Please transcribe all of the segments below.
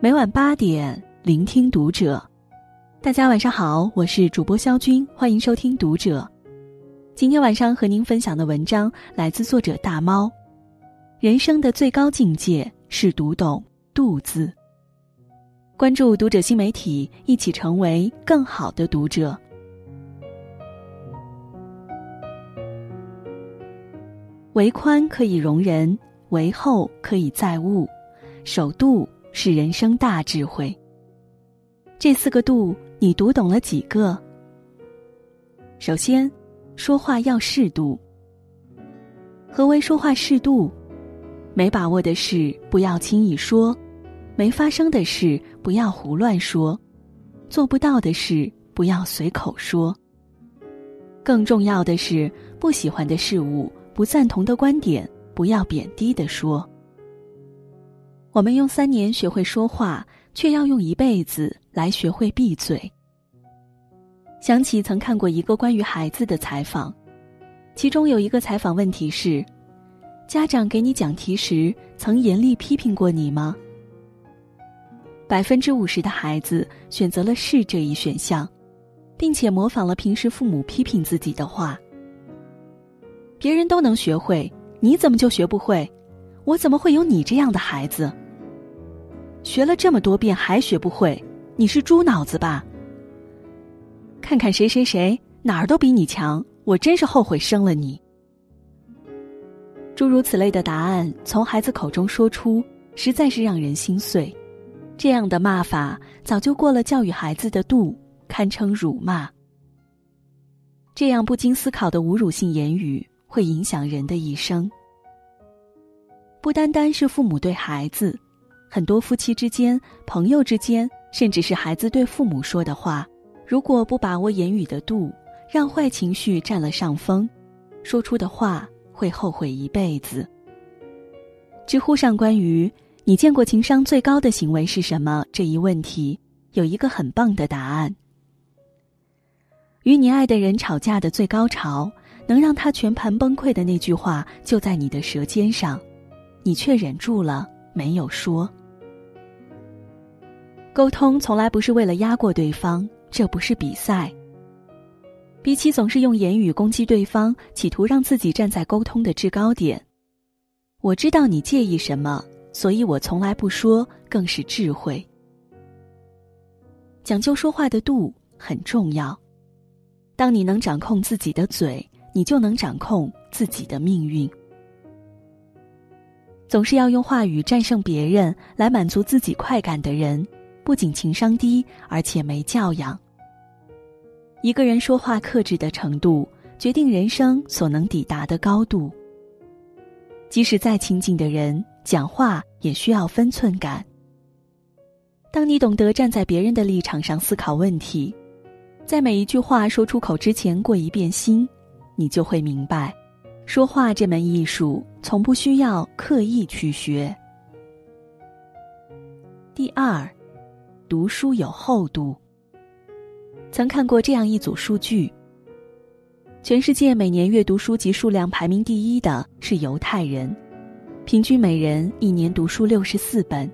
每晚八点，聆听读者。大家晚上好，我是主播肖军，欢迎收听读者。今天晚上和您分享的文章来自作者大猫。人生的最高境界是读懂“度”字。关注读者新媒体，一起成为更好的读者。为宽可以容人，为厚可以载物，守度。是人生大智慧。这四个度，你读懂了几个？首先，说话要适度。何为说话适度？没把握的事不要轻易说，没发生的事不要胡乱说，做不到的事不要随口说。更重要的是，不喜欢的事物、不赞同的观点，不要贬低的说。我们用三年学会说话，却要用一辈子来学会闭嘴。想起曾看过一个关于孩子的采访，其中有一个采访问题是：家长给你讲题时，曾严厉批评过你吗？百分之五十的孩子选择了是这一选项，并且模仿了平时父母批评自己的话。别人都能学会，你怎么就学不会？我怎么会有你这样的孩子？学了这么多遍还学不会，你是猪脑子吧？看看谁谁谁哪儿都比你强，我真是后悔生了你。诸如此类的答案从孩子口中说出，实在是让人心碎。这样的骂法早就过了教育孩子的度，堪称辱骂。这样不经思考的侮辱性言语，会影响人的一生。不单单是父母对孩子，很多夫妻之间、朋友之间，甚至是孩子对父母说的话，如果不把握言语的度，让坏情绪占了上风，说出的话会后悔一辈子。知乎上关于“你见过情商最高的行为是什么”这一问题，有一个很棒的答案：与你爱的人吵架的最高潮，能让他全盘崩溃的那句话，就在你的舌尖上。你却忍住了，没有说。沟通从来不是为了压过对方，这不是比赛。比起总是用言语攻击对方，企图让自己站在沟通的制高点，我知道你介意什么，所以我从来不说，更是智慧。讲究说话的度很重要。当你能掌控自己的嘴，你就能掌控自己的命运。总是要用话语战胜别人来满足自己快感的人，不仅情商低，而且没教养。一个人说话克制的程度，决定人生所能抵达的高度。即使再亲近的人，讲话也需要分寸感。当你懂得站在别人的立场上思考问题，在每一句话说出口之前过一遍心，你就会明白。说话这门艺术，从不需要刻意去学。第二，读书有厚度。曾看过这样一组数据：全世界每年阅读书籍数量排名第一的是犹太人，平均每人一年读书六十四本。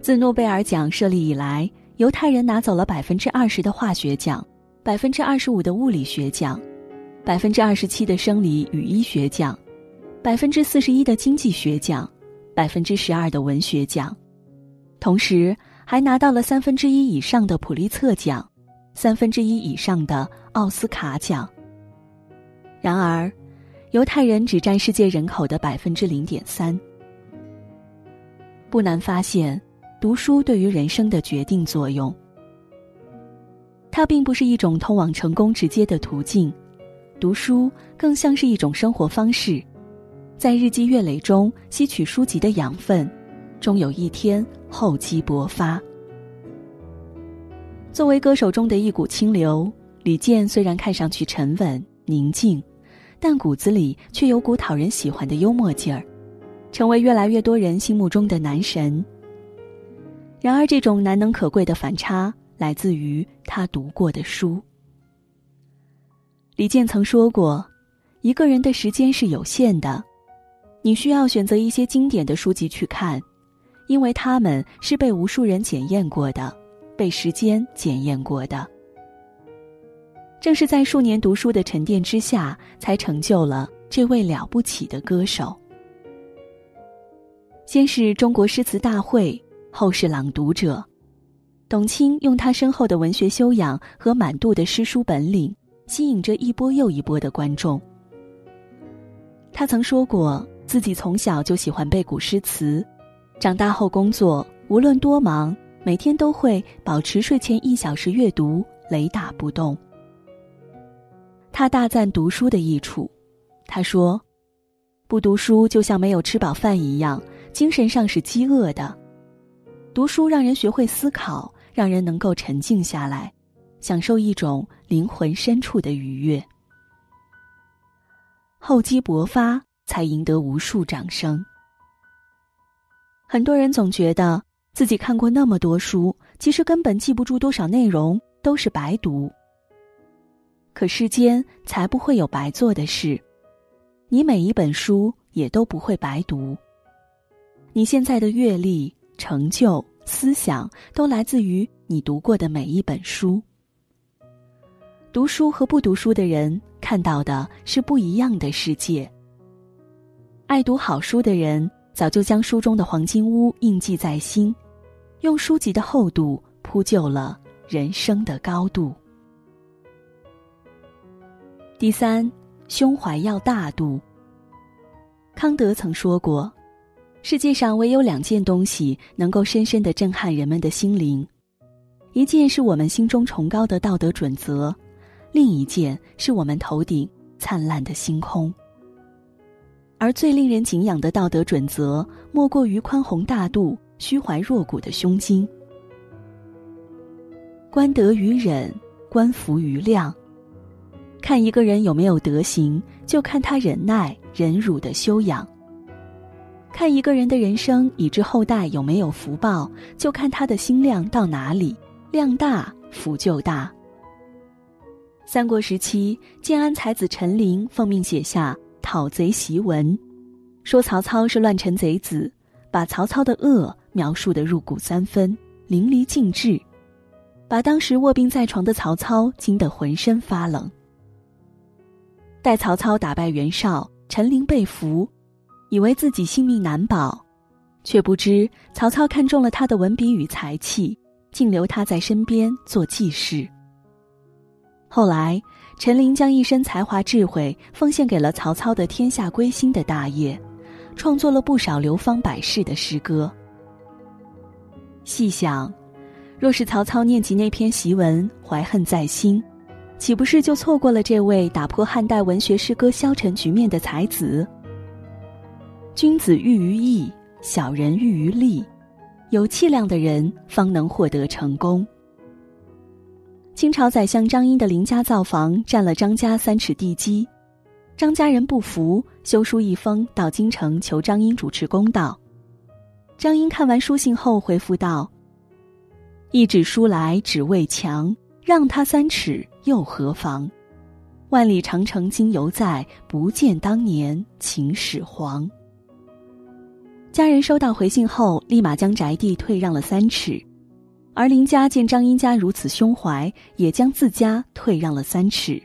自诺贝尔奖设立以来，犹太人拿走了百分之二十的化学奖，百分之二十五的物理学奖。百分之二十七的生理与医学奖，百分之四十一的经济学奖，百分之十二的文学奖，同时还拿到了三分之一以上的普利策奖，三分之一以上的奥斯卡奖。然而，犹太人只占世界人口的百分之零点三。不难发现，读书对于人生的决定作用。它并不是一种通往成功直接的途径。读书更像是一种生活方式，在日积月累中吸取书籍的养分，终有一天厚积薄发。作为歌手中的一股清流，李健虽然看上去沉稳宁静，但骨子里却有股讨人喜欢的幽默劲儿，成为越来越多人心目中的男神。然而，这种难能可贵的反差来自于他读过的书。李健曾说过：“一个人的时间是有限的，你需要选择一些经典的书籍去看，因为他们是被无数人检验过的，被时间检验过的。正是在数年读书的沉淀之下，才成就了这位了不起的歌手。先是中国诗词大会，后是朗读者，董卿用他深厚的文学修养和满肚的诗书本领。”吸引着一波又一波的观众。他曾说过，自己从小就喜欢背古诗词，长大后工作无论多忙，每天都会保持睡前一小时阅读，雷打不动。他大赞读书的益处，他说：“不读书就像没有吃饱饭一样，精神上是饥饿的。读书让人学会思考，让人能够沉静下来。”享受一种灵魂深处的愉悦，厚积薄发才赢得无数掌声。很多人总觉得自己看过那么多书，其实根本记不住多少内容，都是白读。可世间才不会有白做的事，你每一本书也都不会白读。你现在的阅历、成就、思想，都来自于你读过的每一本书。读书和不读书的人看到的是不一样的世界。爱读好书的人早就将书中的黄金屋印记在心，用书籍的厚度铺就了人生的高度。第三，胸怀要大度。康德曾说过，世界上唯有两件东西能够深深的震撼人们的心灵，一件是我们心中崇高的道德准则。另一件是我们头顶灿烂的星空，而最令人敬仰的道德准则，莫过于宽宏大度、虚怀若谷的胸襟。观德于忍，观福于量。看一个人有没有德行，就看他忍耐、忍辱的修养；看一个人的人生以至后代有没有福报，就看他的心量到哪里，量大福就大。三国时期，建安才子陈琳奉命写下讨贼檄文，说曹操是乱臣贼子，把曹操的恶描述得入骨三分，淋漓尽致，把当时卧病在床的曹操惊得浑身发冷。待曹操打败袁绍，陈琳被俘，以为自己性命难保，却不知曹操看中了他的文笔与才气，竟留他在身边做记事。后来，陈琳将一身才华智慧奉献给了曹操的天下归心的大业，创作了不少流芳百世的诗歌。细想，若是曹操念及那篇檄文，怀恨在心，岂不是就错过了这位打破汉代文学诗歌消沉局面的才子？君子喻于义，小人喻于利，有气量的人方能获得成功。清朝宰相张英的林家造房占了张家三尺地基，张家人不服，修书一封到京城求张英主持公道。张英看完书信后回复道：“一纸书来只为墙，让他三尺又何妨？万里长城今犹在，不见当年秦始皇。”家人收到回信后，立马将宅地退让了三尺。而林家见张英家如此胸怀，也将自家退让了三尺，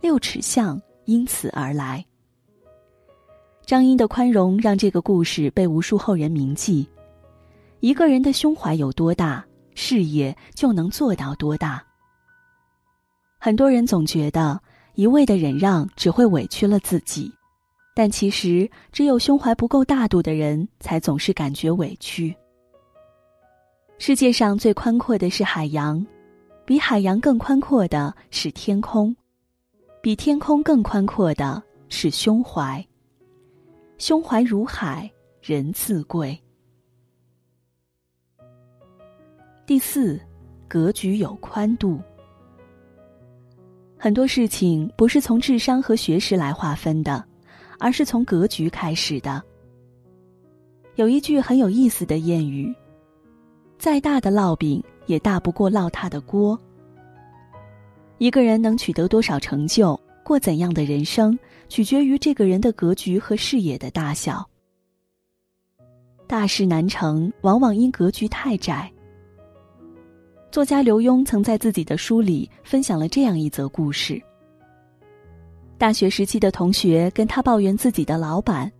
六尺巷因此而来。张英的宽容让这个故事被无数后人铭记。一个人的胸怀有多大，事业就能做到多大。很多人总觉得一味的忍让只会委屈了自己，但其实只有胸怀不够大度的人，才总是感觉委屈。世界上最宽阔的是海洋，比海洋更宽阔的是天空，比天空更宽阔的是胸怀。胸怀如海，人自贵。第四，格局有宽度。很多事情不是从智商和学识来划分的，而是从格局开始的。有一句很有意思的谚语。再大的烙饼也大不过烙它的锅。一个人能取得多少成就，过怎样的人生，取决于这个人的格局和视野的大小。大事难成，往往因格局太窄。作家刘墉曾在自己的书里分享了这样一则故事：大学时期的同学跟他抱怨自己的老板，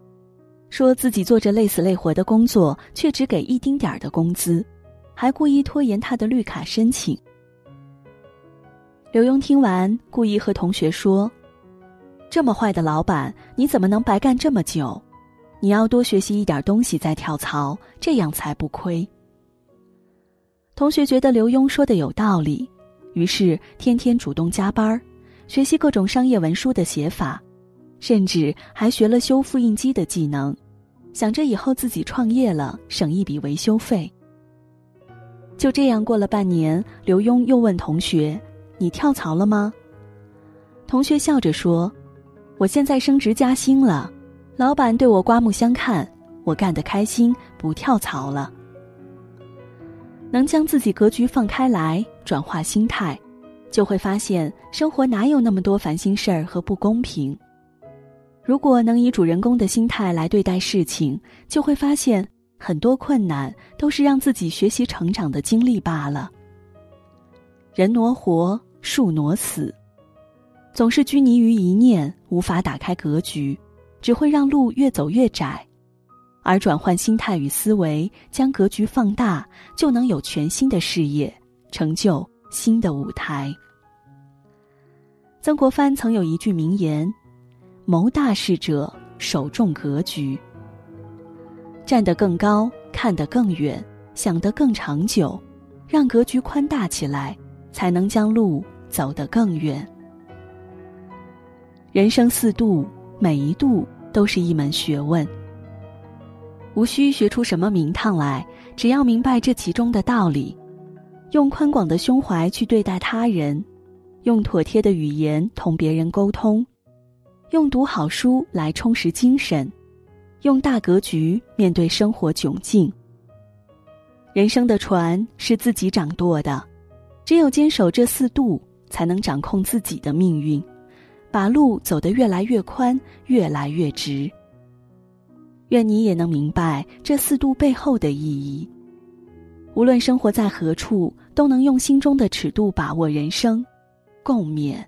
说自己做着累死累活的工作，却只给一丁点儿的工资，还故意拖延他的绿卡申请。刘墉听完，故意和同学说：“这么坏的老板，你怎么能白干这么久？你要多学习一点东西再跳槽，这样才不亏。”同学觉得刘墉说的有道理，于是天天主动加班儿学习各种商业文书的写法，甚至还学了修复印机的技能，想着以后自己创业了，省一笔维修费。就这样过了半年，刘墉又问同学。你跳槽了吗？同学笑着说：“我现在升职加薪了，老板对我刮目相看，我干得开心，不跳槽了。”能将自己格局放开来，转化心态，就会发现生活哪有那么多烦心事儿和不公平。如果能以主人公的心态来对待事情，就会发现很多困难都是让自己学习成长的经历罢了。人挪活。树挪死，总是拘泥于一念，无法打开格局，只会让路越走越窄。而转换心态与思维，将格局放大，就能有全新的事业，成就新的舞台。曾国藩曾有一句名言：“谋大事者，首重格局。站得更高，看得更远，想得更长久，让格局宽大起来。”才能将路走得更远。人生四度，每一度都是一门学问。无需学出什么名堂来，只要明白这其中的道理，用宽广的胸怀去对待他人，用妥帖的语言同别人沟通，用读好书来充实精神，用大格局面对生活窘境。人生的船是自己掌舵的。只有坚守这四度，才能掌控自己的命运，把路走得越来越宽，越来越直。愿你也能明白这四度背后的意义。无论生活在何处，都能用心中的尺度把握人生，共勉。